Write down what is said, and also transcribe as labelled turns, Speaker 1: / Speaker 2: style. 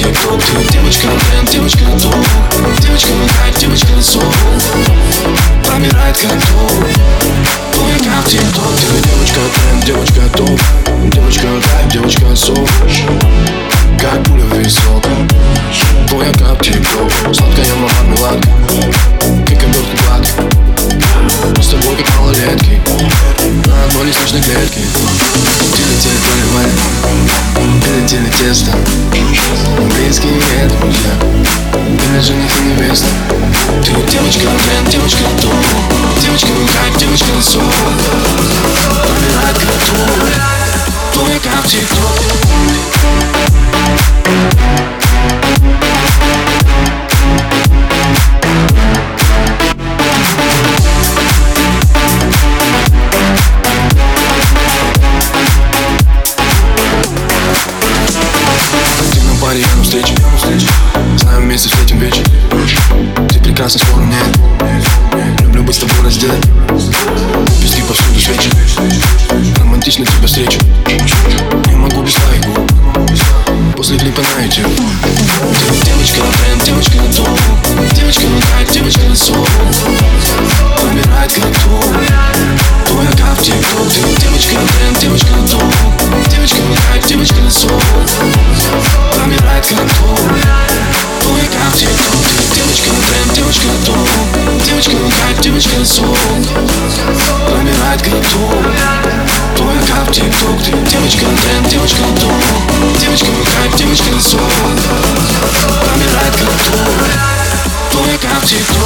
Speaker 1: Ты кто, девочка тренд, девочка дом Девочка лайк, девочка сон Промирает как дом Плывет как тикток Ты девочка тренд, девочка топ Девочка лайк, девочка сон Как пуля в висок Плывет как Сладкая мама меладка Как обертка платка С тобой как малолетки На одной лестничной клетке Делите полевая Делите тесто Близкие друзья. Ты жених и невеста После клипа на тренд, девочка на топ Девочка на кайф, девочка на сон. Как топ Твоя кап в тик-ток Ты девочка на тренд, девочка на топ Девочка на кайф, девочка на сон. Как топ Твоя кап в тик-ток Ты девочка на тренд, девочка на топ Девочка на кайф, девочка на сон 집중